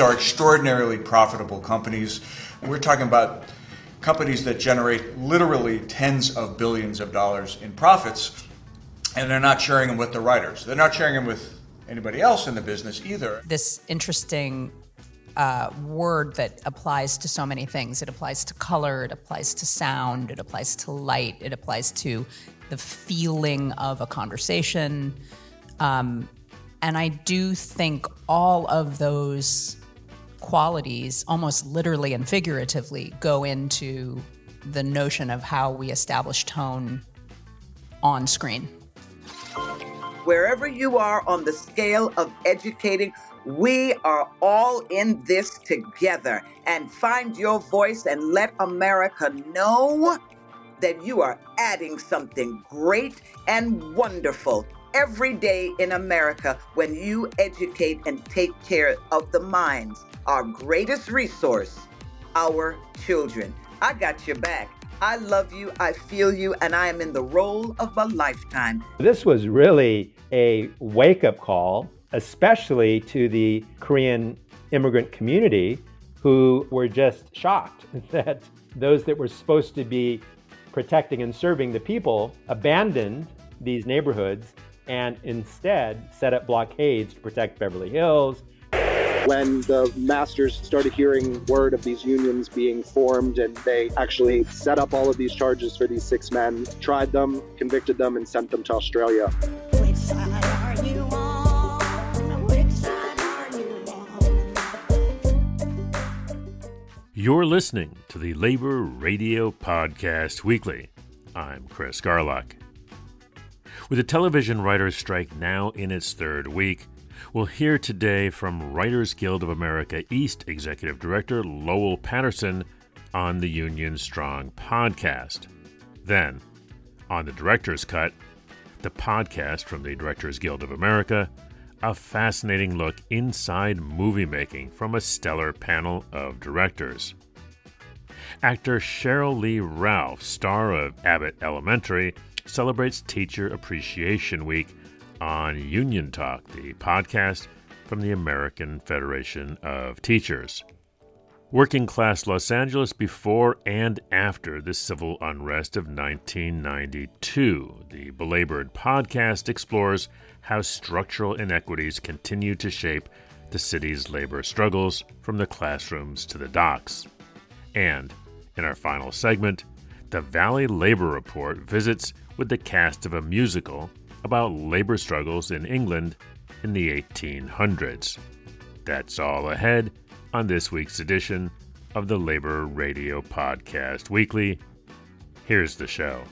These are extraordinarily profitable companies. We're talking about companies that generate literally tens of billions of dollars in profits, and they're not sharing them with the writers. They're not sharing them with anybody else in the business either. This interesting uh, word that applies to so many things. It applies to color, it applies to sound, it applies to light, it applies to the feeling of a conversation. Um, and I do think all of those qualities, almost literally and figuratively, go into the notion of how we establish tone on screen. Wherever you are on the scale of educating, we are all in this together. And find your voice and let America know that you are adding something great and wonderful every day in America when you educate and take care of the minds, our greatest resource, our children. I got your back. I love you, I feel you, and I am in the role of a lifetime. This was really a wake up call, especially to the Korean immigrant community who were just shocked that those that were supposed to be protecting and serving the people abandoned these neighborhoods and instead set up blockades to protect Beverly Hills. When the masters started hearing word of these unions being formed, and they actually set up all of these charges for these six men, tried them, convicted them, and sent them to Australia. You're listening to the Labor Radio Podcast Weekly. I'm Chris Garlock. With the television writers' strike now in its third week, we'll hear today from Writers Guild of America East Executive Director Lowell Peterson on the Union Strong podcast. Then, on the Director's Cut, the podcast from the Directors Guild of America, a fascinating look inside movie making from a stellar panel of directors. Actor Sheryl Lee Ralph, star of Abbott Elementary, celebrates Teacher Appreciation Week on Union Talk, the podcast from the American Federation of Teachers. Working class Los Angeles before and after the civil unrest of 1992. The belabored podcast explores how structural inequities continue to shape the city's labor struggles from the classrooms to the docks. And in our final segment, the Valley Labor Report visits with the cast of a musical about labor struggles in England in the 1800s. That's all ahead on this week's edition of the Labor Radio Podcast Weekly. Here's the show.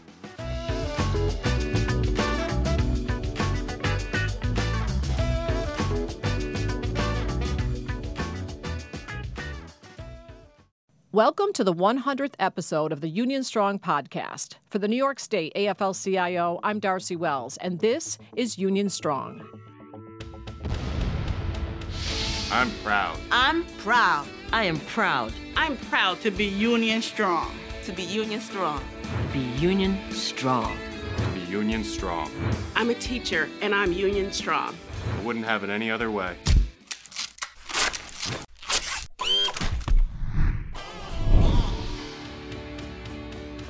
Welcome to the 100th episode of the Union Strong podcast. For the New York State AFL CIO, I'm Darcy Wells, and this is Union Strong. I'm proud. I'm proud. I am proud. I'm proud to be Union Strong. To be Union Strong. To be Union Strong. To be Union Strong. I'm a teacher, and I'm Union Strong. I wouldn't have it any other way.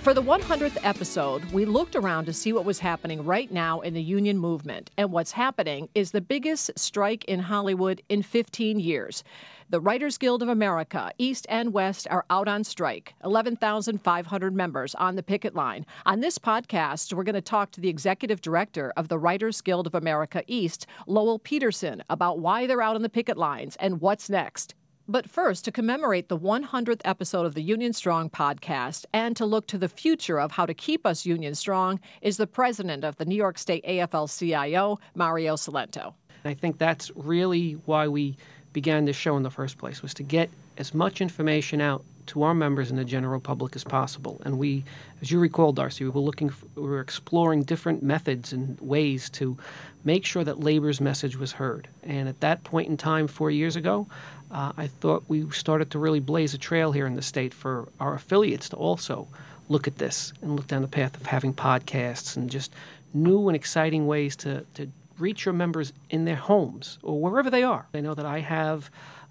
For the 100th episode, we looked around to see what was happening right now in the union movement. And what's happening is the biggest strike in Hollywood in 15 years. The Writers Guild of America, East and West, are out on strike. 11,500 members on the picket line. On this podcast, we're going to talk to the executive director of the Writers Guild of America East, Lowell Peterson, about why they're out on the picket lines and what's next. But first, to commemorate the 100th episode of the Union Strong podcast and to look to the future of how to keep us Union Strong is the president of the New York State AFL CIO, Mario Cilento. I think that's really why we began this show in the first place, was to get as much information out to our members and the general public as possible. And we, as you recall, Darcy, we were looking, for, we were exploring different methods and ways to make sure that labor's message was heard. And at that point in time, four years ago, uh, I thought we started to really blaze a trail here in the state for our affiliates to also look at this and look down the path of having podcasts and just new and exciting ways to, to reach your members in their homes or wherever they are. I know that I have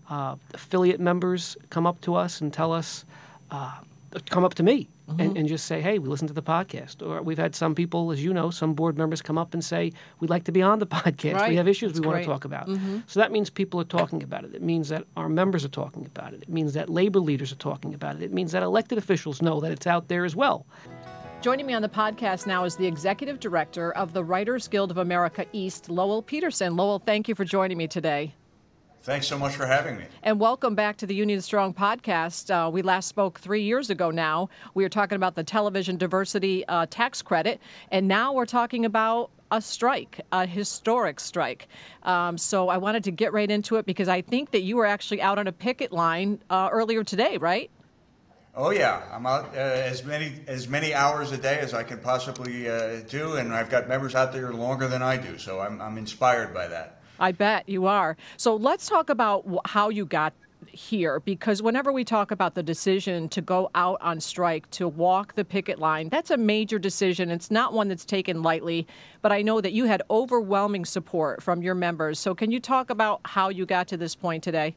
uh, affiliate members come up to us and tell us, uh, come up to me Mm-hmm. and, and just say, hey, we listen to the podcast. Or we've had some people, as you know, some board members come up and say, we'd like to be on the podcast. Right. We have issues That's we want to talk about. Mhm. So that means people are talking about it. It means that our members are talking about it. It means that labor leaders are talking about it. It means that elected officials know that it's out there as well. Joining me on the podcast now is the executive director of the Writers Guild of America East, Lowell Peterson. Lowell, thank you for joining me today. Thanks so much for having me. And welcome back to the Union Strong podcast. Uh, we last spoke three years ago now. We were talking about the television diversity uh, tax credit, and now we're talking about a strike, a historic strike. Um, so I wanted to get right into it because I think that you were actually out on a picket line uh, earlier today, right? Oh yeah, I'm out uh, as many as many hours a day as I can possibly uh, do, and I've got members out there longer than I do, so I'm, I'm inspired by that. I bet you are. So let's talk about how you got here because whenever we talk about the decision to go out on strike to walk the picket line that's a major decision. It's not one that's taken lightly but i know that you had overwhelming support from your members. So can you talk about how you got to this point today?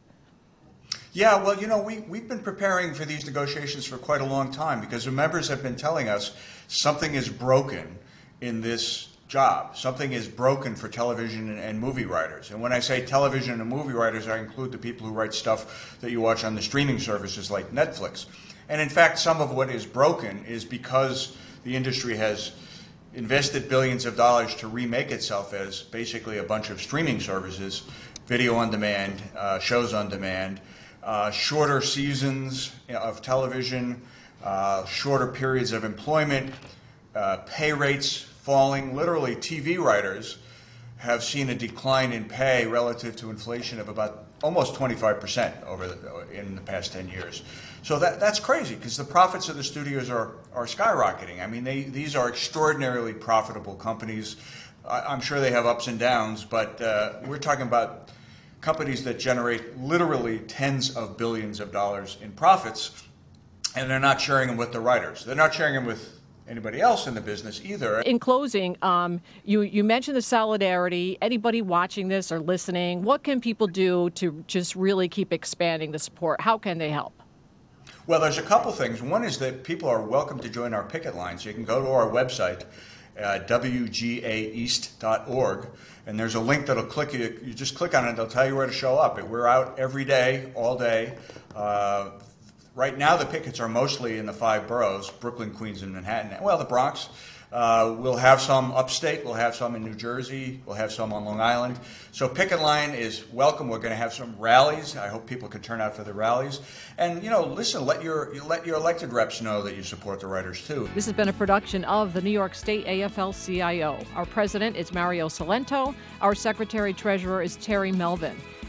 Yeah, well, you know, we, we've been preparing for these negotiations for quite a long time because the members have been telling us something is broken in this job. Something is broken for television and, and movie writers. And when I say television and movie writers, I include the people who write stuff that you watch on the streaming services like Netflix. And in fact, some of what is broken is because the industry has invested billions of dollars to remake itself as basically a bunch of streaming services, video on demand, uh, shows on demand, uh, shorter seasons of television, uh, shorter periods of employment, uh, pay rates falling. Literally, TV writers have seen a decline in pay relative to inflation of about almost 25% over the, in the past 10 years. So that, that's crazy because the profits of the studios are, are skyrocketing. I mean, they, these are extraordinarily profitable companies. I, I'm sure they have ups and downs, but uh, we're talking about companies that generate literally tens of billions of dollars in profits, and they're not sharing them with the writers. They're not sharing them with anybody else in the business either. in closing um, you, you mentioned the solidarity anybody watching this or listening what can people do to just really keep expanding the support how can they help Well, there's a couple things. One is that people are welcome to join our picket lines. You can go to our website, uh, wgaeast.org, and there's a link that'll click you. You just click on it; they'll tell you where to show up. We're out every day, all day. Uh, right now, the pickets are mostly in the five boroughs: Brooklyn, Queens, and Manhattan. Well, the Bronx. Uh, we'll have some upstate. We'll have some in New Jersey. We'll have some on Long Island. So picket line is welcome. We're going to have some rallies. I hope people can turn out for the rallies. And you know, listen, let your let your elected reps know that you support the writers too. This has been a production of the New York State AFL CIO. Our president is Mario Cilento. Our secretary treasurer is Terry Melvin.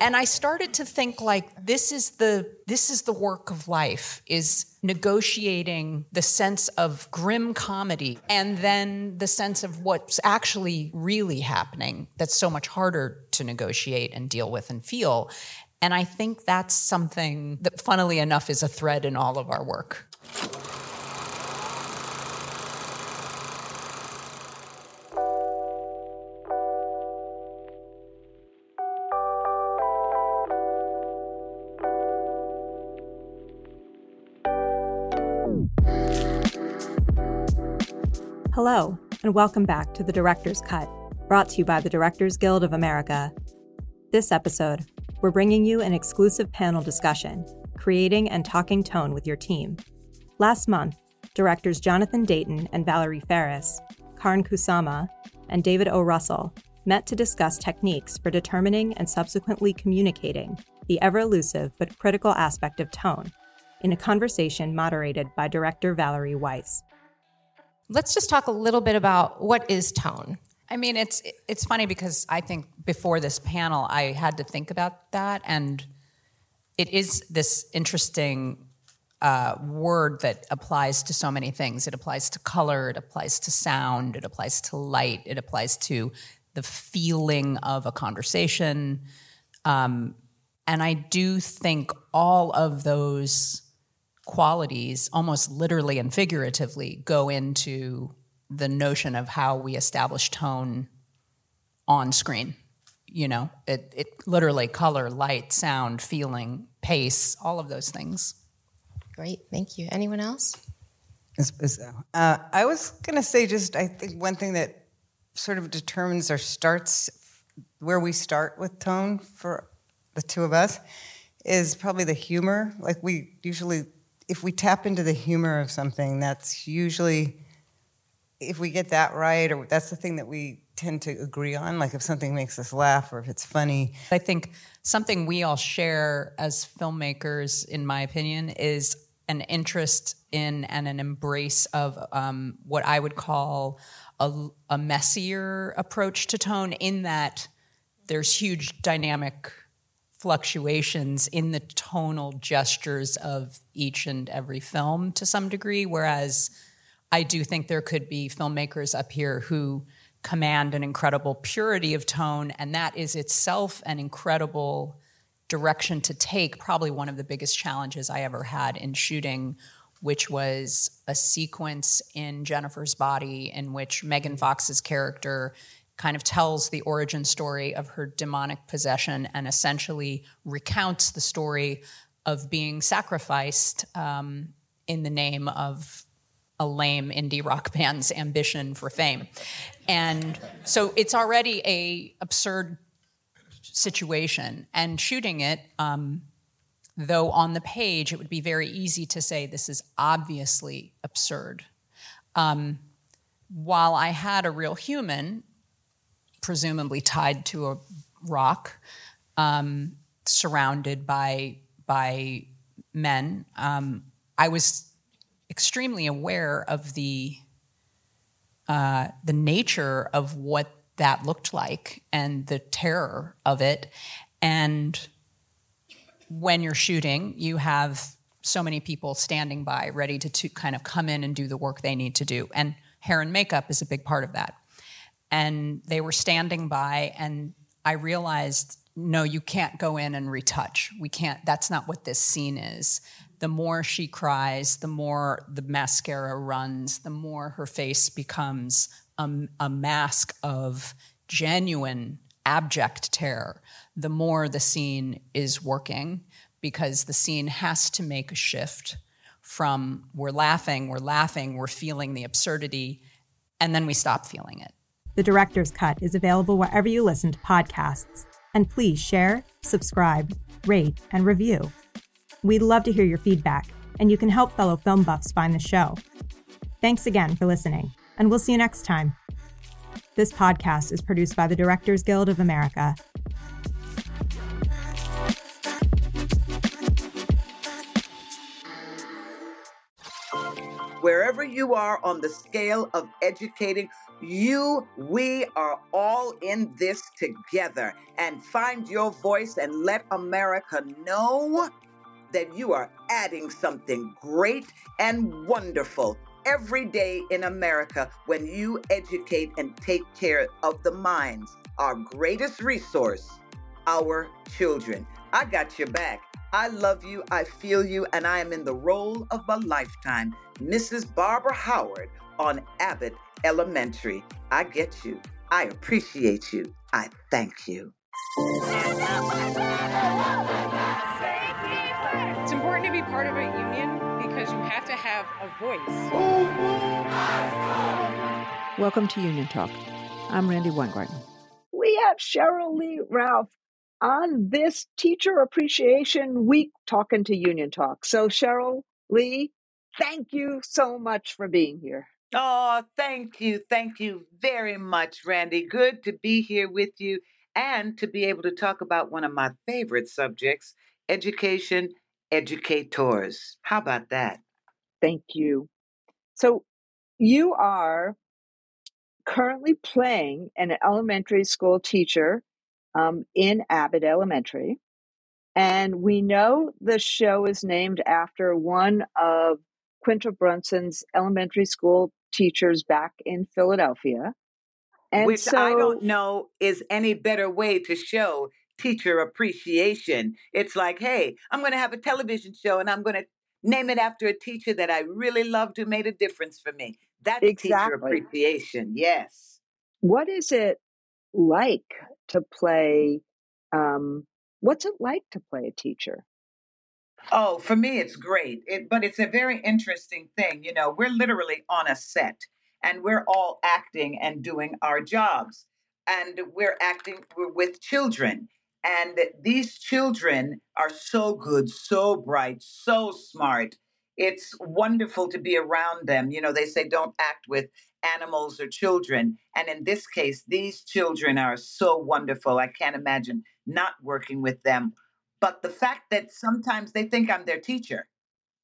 And i started to think like this is the this is the work of life is negotiating the sense of grim comedy and then the sense of what's actually really happening that's so much harder to negotiate and deal with and feel. And i think that's something that funnily enough is a thread in all of our work and welcome back to The Director's Cut, brought to you by the Directors Guild of America. This episode, we're bringing you an exclusive panel discussion, creating and talking tone with your team. Last month, directors Jonathan Dayton and Valerie Faris, Karyn Kusama, and David O. Russell met to discuss techniques for determining and subsequently communicating the ever elusive but critical aspect of tone in a conversation moderated by director Valerie Weiss. Let's just talk a little bit about what is tone. I mean, it's it's funny because I think before this panel, I had to think about that, and it is this interesting uh, word that applies to so many things. It applies to color, it applies to sound, it applies to light, it applies to the feeling of a conversation, um, and I do think all of those qualities, almost literally and figuratively, go into the notion of how we establish tone on screen. You know, it, it literally color, light, sound, feeling, pace, all of those things. Great, thank you. Anyone else? Uh, I was going to say just, I think one thing that sort of determines or starts where we start with tone for the two of us is probably the humor. Like we usually, if we tap into the humor of something, that's usually if we get that right, or that's the thing that we tend to agree on, like if something makes us laugh or if it's funny. I think something we all share as filmmakers, in my opinion, is an interest in and an embrace of um, what I would call a, a messier approach to tone, in that there's huge dynamic fluctuations in the tonal gestures of each and every film to some degree, whereas I do think there could be filmmakers up here who command an incredible purity of tone, and that is itself an incredible direction to take. Probably one of the biggest challenges I ever had in shooting, which was a sequence in Jennifer's body in which Megan Fox's character kind of tells the origin story of her demonic possession and essentially recounts the story of being sacrificed um, in the name of a lame indie rock band's ambition for fame. And so it's already a absurd situation. And shooting it, um, though on the page it would be very easy to say this is obviously absurd. Um, while I had a real human, presumably tied to a rock, um, surrounded by by men, um, I was extremely aware of the uh, the nature of what that looked like and the terror of it. And when you're shooting, you have so many people standing by, ready to, to kind of come in and do the work they need to do. And hair and makeup is a big part of that. And they were standing by, and I realized no, you can't go in and retouch. We can't, that's not what this scene is the more she cries, the more the mascara runs, the more her face becomes a, a, mask of genuine, abject terror, the more the scene is working because the scene has to make a shift from we're laughing, we're laughing, we're feeling the absurdity, and then we stop feeling it. The Director's Cut is available wherever you listen to podcasts. And please share, subscribe, rate, and review. We'd love to hear your feedback, and you can help fellow film buffs find the show. Thanks again for listening, and we'll see you next time. This podcast is produced by the Directors Guild of America. Wherever you are on the scale of educating, you, we are all in this together. And find your voice and let America know that you are adding something great and wonderful every day in America when you educate and take care of the minds, our greatest resource, our children. I got your back. I love you, I feel you, and I am in the role of a lifetime, Mrs. Barbara Howard on Abbott Elementary. I get you. I appreciate you. I thank you. It's important to be part of a union because you have to have a voice. Welcome to Union Talk. I'm Randi Weingarten. We have Sheryl Lee Ralph on this Teacher Appreciation Week talking to Union Talk. So, Cheryl Lee, thank you so much for being here. Oh, thank you. Thank you very much, Randy. Good to be here with you and to be able to talk about one of my favorite subjects education educators. How about that? Thank you. So, you are currently playing an elementary school teacher um, in Abbott Elementary. And we know the show is named after one of Quinta Brunson's elementary school teachers back in Philadelphia. And Which so, I don't know is any better way to show teacher appreciation. It's like, hey, I'm going to have a television show and I'm going to name it after a teacher that I really loved who made a difference for me. That's teacher appreciation. Yes. what is it like to play? Um, what's it like to play a teacher? Oh, for me, it's great. It, but it's a very interesting thing. You know, we're literally on a set and we're all acting and doing our jobs. And we're acting we're with children. And these children are so good, so bright, so smart. It's wonderful to be around them. You know, they say don't act with animals or children. And in this case, these children are so wonderful. I can't imagine not working with them but the fact that sometimes they think I'm their teacher.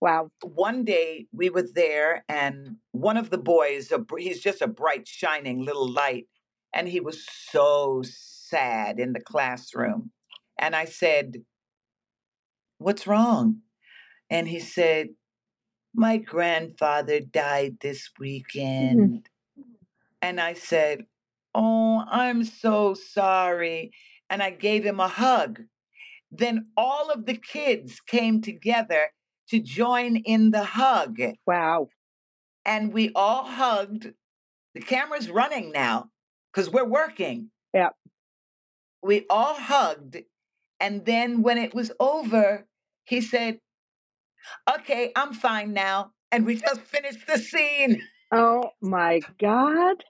Wow. One day we were there, and one of the boys, he's just a bright, shining little light, and he was so sad in the classroom. And I said, What's wrong? And he said, My grandfather died this mm-hmm. weekend. And I said, Oh, I'm so sorry. And I gave him a hug then all of the kids came together to join in the hug. Wow. And we all hugged. The camera's running now because we're working. Yeah. We all hugged. And then when it was over, he said, Okay, I'm fine now. And we just finished the scene. Oh my God.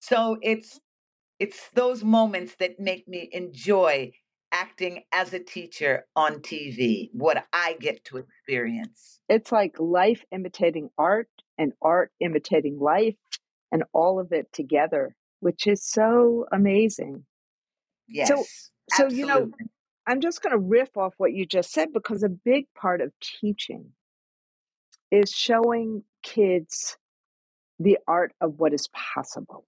So it's it's those moments that make me enjoy acting as a teacher on TV, what I get to experience. It's like life imitating art and art imitating life and all of it together, which is so amazing. Yes. So, so you know. I'm just going to riff off what you just said because a big part of teaching is showing kids the art of what is possible.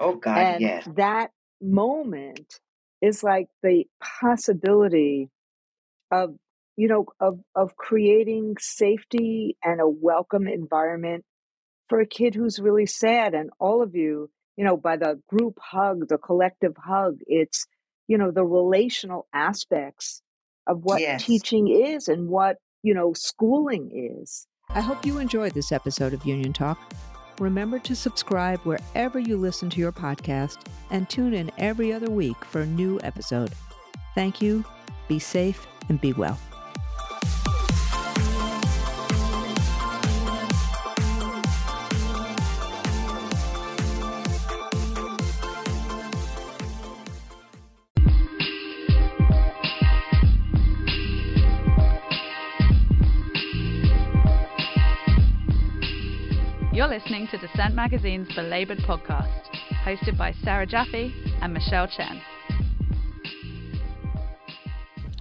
Oh God, and yes. that moment is like the possibility of you know of of creating safety and a welcome environment for a kid who's really sad and all of you you know by the group hug the collective hug it's you know the relational aspects of what Yes. teaching is and what you know schooling is I hope you enjoyed this episode of Union Talk. Remember to subscribe wherever you listen to your podcast and tune in every other week for a new episode. Thank you, be safe, and be well. Listening to Dissent Magazine's Belabored podcast, hosted by Sarah Jaffe and Michelle Chen.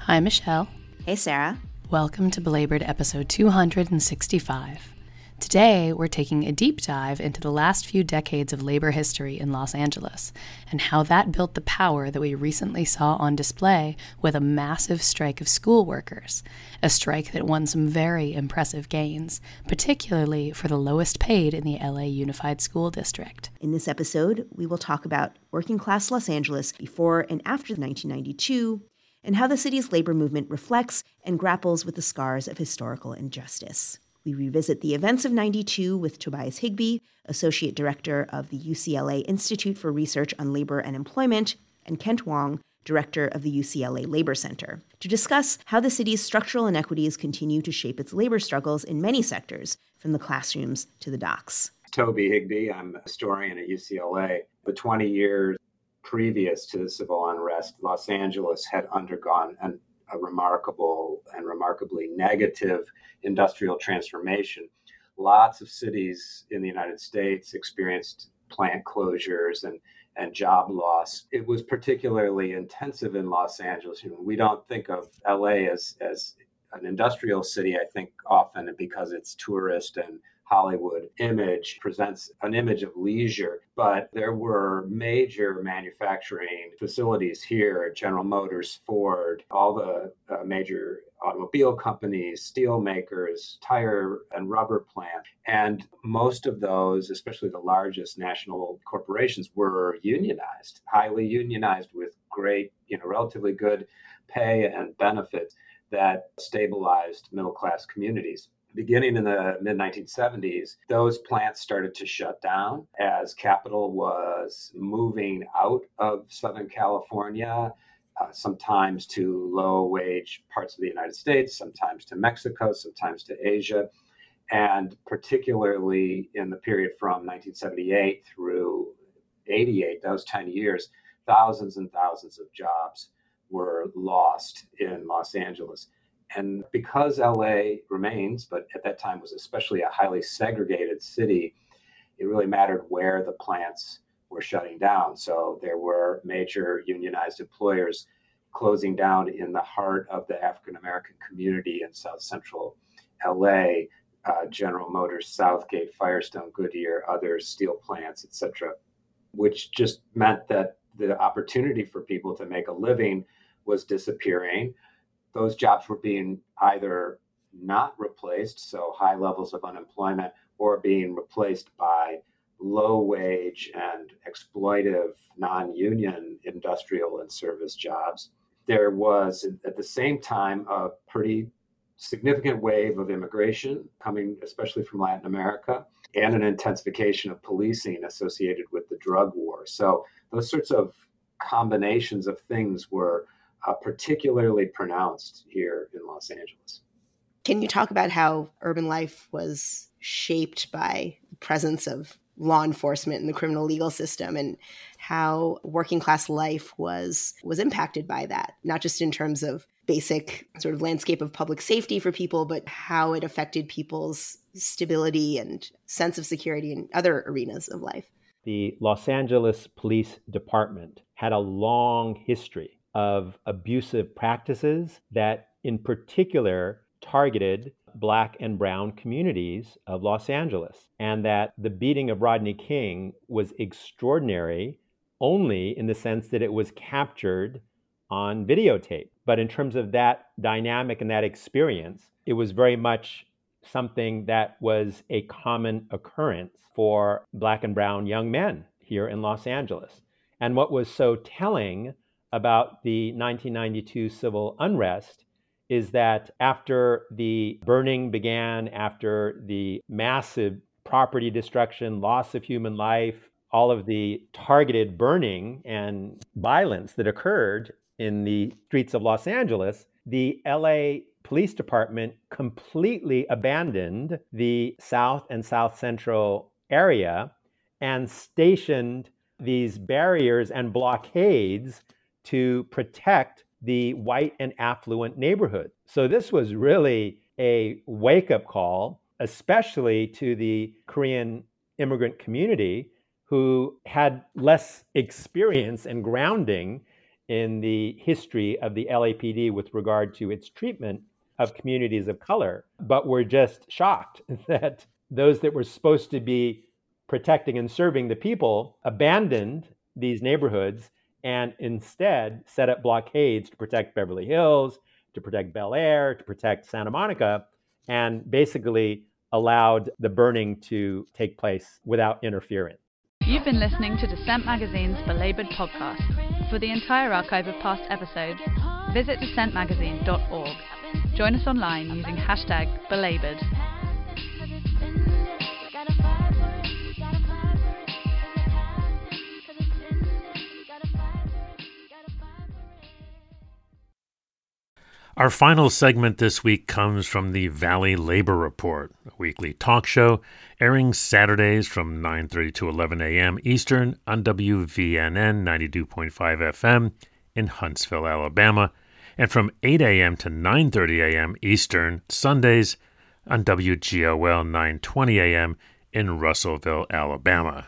Hi, Michelle. Hey, Sarah. Welcome to Belabored episode 265. Today, we're taking a deep dive into the last few decades of labor history in Los Angeles and how that built the power that we recently saw on display with a massive strike of school workers, a strike that won some very impressive gains, particularly for the lowest paid in the LA Unified School District. In this episode, we will talk about working class Los Angeles before and after 1992 and how the city's labor movement reflects and grapples with the scars of historical injustice. We revisit the events of 92 with Tobias Higbie, Associate Director of the UCLA Institute for Research on Labor and Employment, and Kent Wong, Director of the UCLA Labor Center, to discuss how the city's structural inequities continue to shape its labor struggles in many sectors, from the classrooms to the docks. Toby Higbie. I'm a historian at UCLA. The 20 years previous to the civil unrest, Los Angeles had undergone an, a remarkable and remarkably negative industrial transformation. Lots of cities in the United States experienced plant closures and, and job loss. It was particularly intensive in Los Angeles. You know, we don't think of LA as, as an industrial city, I think often because it's tourist and Hollywood image presents an image of leisure, but there were major manufacturing facilities here General Motors, Ford, all the uh, major automobile companies, steel makers, tire and rubber plants. And most of those, especially the largest national corporations, were unionized, highly unionized with great, you know, relatively good pay and benefits that stabilized middle class communities beginning in the mid 1970s, those plants started to shut down as capital was moving out of Southern California, uh, sometimes to low wage parts of the United States, sometimes to Mexico, sometimes to Asia. And particularly in the period from 1978 through 88, those 10 years, thousands and thousands of jobs were lost in Los Angeles. And because LA remains, but at that time was especially a highly segregated city, it really mattered where the plants were shutting down. So there were major unionized employers closing down in the heart of the African American community in South Central LA. Uh, General Motors, Southgate, Firestone, Goodyear, other steel plants, etc., which just meant that the opportunity for people to make a living was disappearing those jobs were being either not replaced, so high levels of unemployment, or being replaced by low wage and exploitive non union industrial and service jobs. There was at the same time a pretty significant wave of immigration coming, especially from Latin America, and an intensification of policing associated with the drug war. So, those sorts of combinations of things were uh, particularly pronounced here in Los Angeles. Can you talk about how urban life was shaped by the presence of law enforcement and the criminal legal system and how working class life was was impacted by that not just in terms of basic sort of landscape of public safety for people but how it affected people's stability and sense of security in other arenas of life the Los Angeles Police Department had a long history of abusive practices that, in particular, targeted black and brown communities of Los Angeles, and that the beating of Rodney King was extraordinary only in the sense that it was captured on videotape. But in terms of that dynamic and that experience, it was very much something that was a common occurrence for black and brown young men here in Los Angeles. And what was so telling about the 1992 civil unrest is that after the burning began, after the massive property destruction, loss of human life, all of the targeted burning and violence that occurred in the streets of Los Angeles, the LA Police Department completely abandoned the South and South Central area and stationed these barriers and blockades to protect the white and affluent neighborhood. So this was really a wake up call, especially to the Korean immigrant community who had less experience and grounding in the history of the LAPD with regard to its treatment of communities of color, but were just shocked that those that were supposed to be protecting and serving the people abandoned these neighborhoods and instead set up blockades to protect Beverly Hills, to protect Bel Air, to protect Santa Monica, and basically allowed the burning to take place without interference. You've been listening to Dissent Magazine's Belabored podcast. For the entire archive of past episodes, visit dissentmagazine.org. Join us online using hashtag belabored Our final segment this week comes from the Valley Labor Report, a weekly talk show airing Saturdays from 9:30 to 11 a.m. Eastern on WVNN 92.5 FM in Huntsville, Alabama, and from 8 a.m. to 9:30 a.m. Eastern Sundays on WGOL 9:20 a.m. in Russellville, Alabama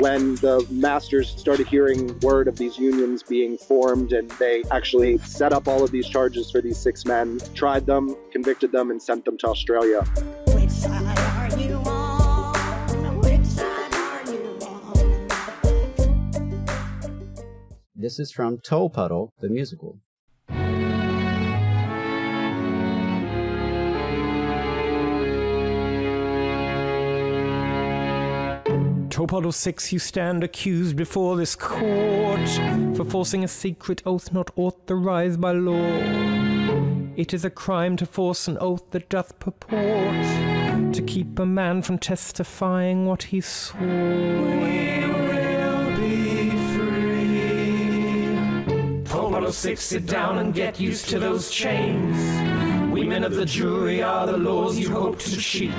when the masters started hearing word of these unions being formed, and they actually set up all of these charges for these six men, tried them, convicted them, and sent them to Australia. This is from Tolpuddle, the musical. Tolpuddle 6, you stand accused before this court for forcing a secret oath not authorized by law. It is a crime to force an oath that doth purport to keep a man from testifying what he swore. We will be free. Tolpuddle 6, sit down and get used to those chains. We men of the jury are the laws you hope to cheat.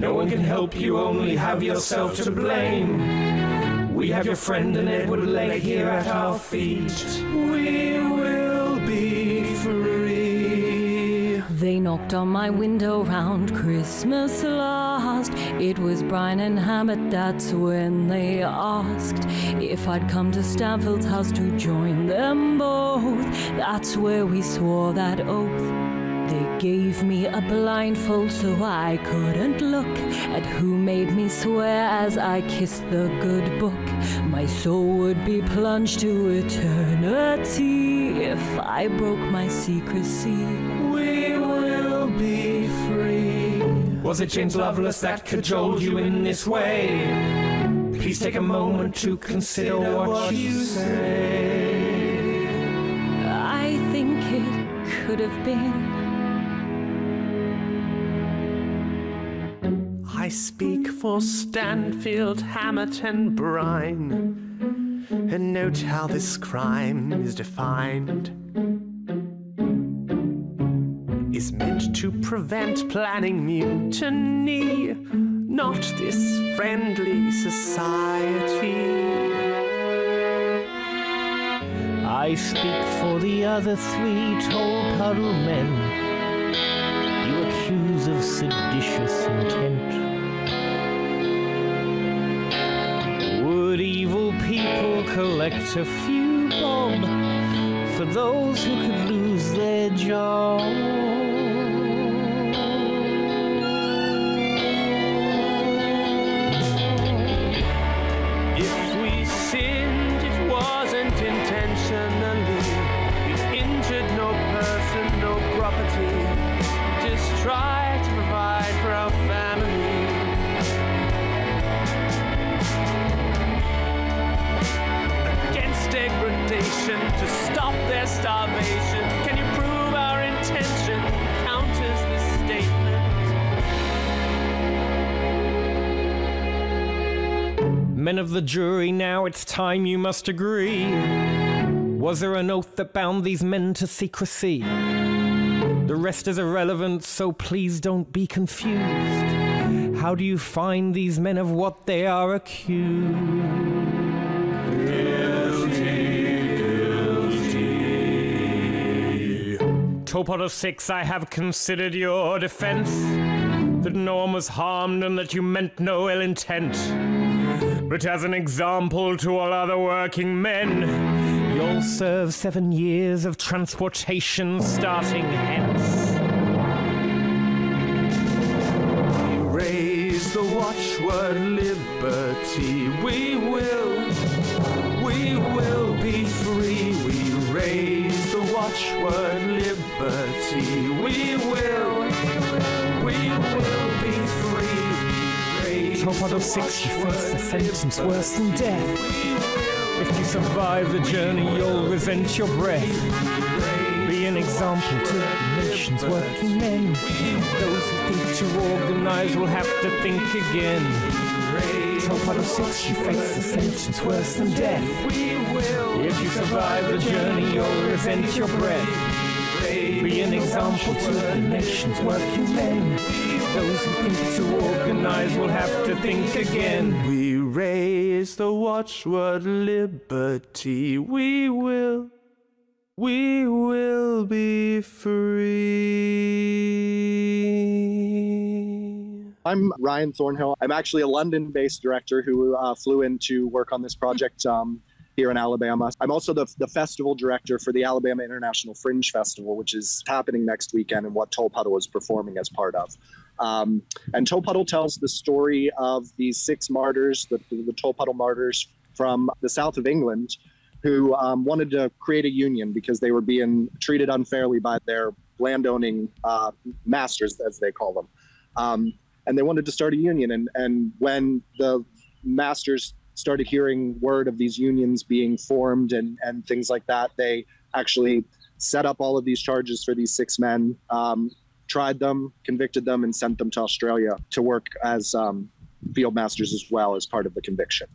No one can help you, only have yourself to blame. We have your friend and Edward Legg here at our feet. We will be free. They knocked on my window round Christmas last. It was Brine and Hammett, that's when they asked if I'd come to Standfield's house to join them both. That's where we swore that oath. Gave me a blindfold so I couldn't look at who made me swear as I kissed the good book. My soul would be plunged to eternity if I broke my secrecy. We will be free. Was it James Loveless that cajoled you in this way? Please take a moment to consider what you say. I think it could have been. Speak for Standfield, Hammett, and Brine, and note how this crime is defined. Is meant to prevent planning mutiny, not this friendly society. I speak for the other three Tolpuddle men you accuse of seditious intent. Collect a few bob for those who could lose their job? To stop their starvation. Can you prove our intention counters this statement? Men of the jury, now it's time you must agree. Was there an oath that bound these men to secrecy? The rest is irrelevant, so please don't be confused. How do you find these men of what they are accused? Tolpuddle six, I have considered your defense. That no one was harmed and that you meant no ill intent. But as an example to all other working men, you'll serve seven years of transportation starting hence. We raise the watchword liberty. We will, we will be free. We raise the watchword Tolpuddle six, you face a sentence worse than death. If you survive the journey, you'll resent your breath. Be an example to the nation's working men. Those who think to organize will have to think again. Tolpuddle six, you face a sentence worse than death. If you survive the journey, you'll resent your breath. Be an example to the nation's working men. Those who think to organize will have to think again. We raise the watchword liberty. We will, we will be free. I'm Ryan Thornhill. I'm actually a London based director who uh, flew in to work on this project. Um, here in Alabama. I'm also the, the festival director for the Alabama International Fringe Festival, which is happening next weekend and what Tolpuddle is performing as part of. Um, and Tolpuddle tells the story of these six martyrs, the, the, the Puddle martyrs from the south of England, who um, wanted to create a union because they were being treated unfairly by their landowning uh, masters, as they call them. Um, and they wanted to start a union. And, and when the masters started hearing word of these unions being formed and, and things like that, they actually set up all of these charges for these six men, um, tried them, convicted them, and sent them to Australia to work as um, field masters as well as part of the conviction.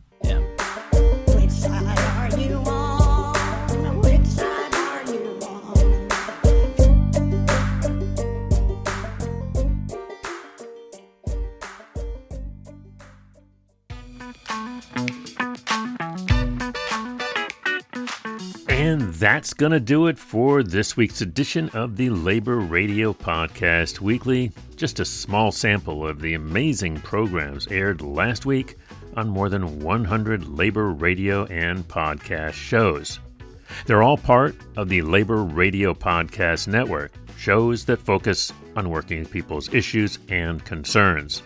That's going to do it for this week's edition of the Labor Radio Podcast Weekly. Just a small sample of the amazing programs aired last week on more than 100 labor radio and podcast shows. They're all part of the Labor Radio Podcast Network, shows that focus on working people's issues and concerns.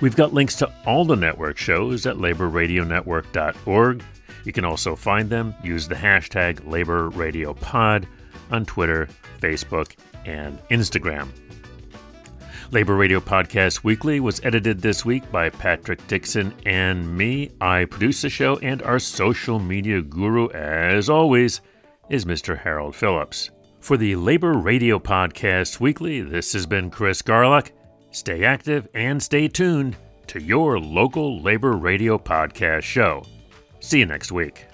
We've got links to all the network shows at laborradionetwork.org. You can also find them, use the hashtag LaborRadioPod on Twitter, Facebook, and Instagram. Labor Radio Podcast Weekly was edited this week by Patrick Dixon and me. I produce the show, and our social media guru, as always, is Mr. Harold Phillips. For the Labor Radio Podcast Weekly, this has been Chris Garlock. Stay active and stay tuned to your local labor radio podcast show. See you next week.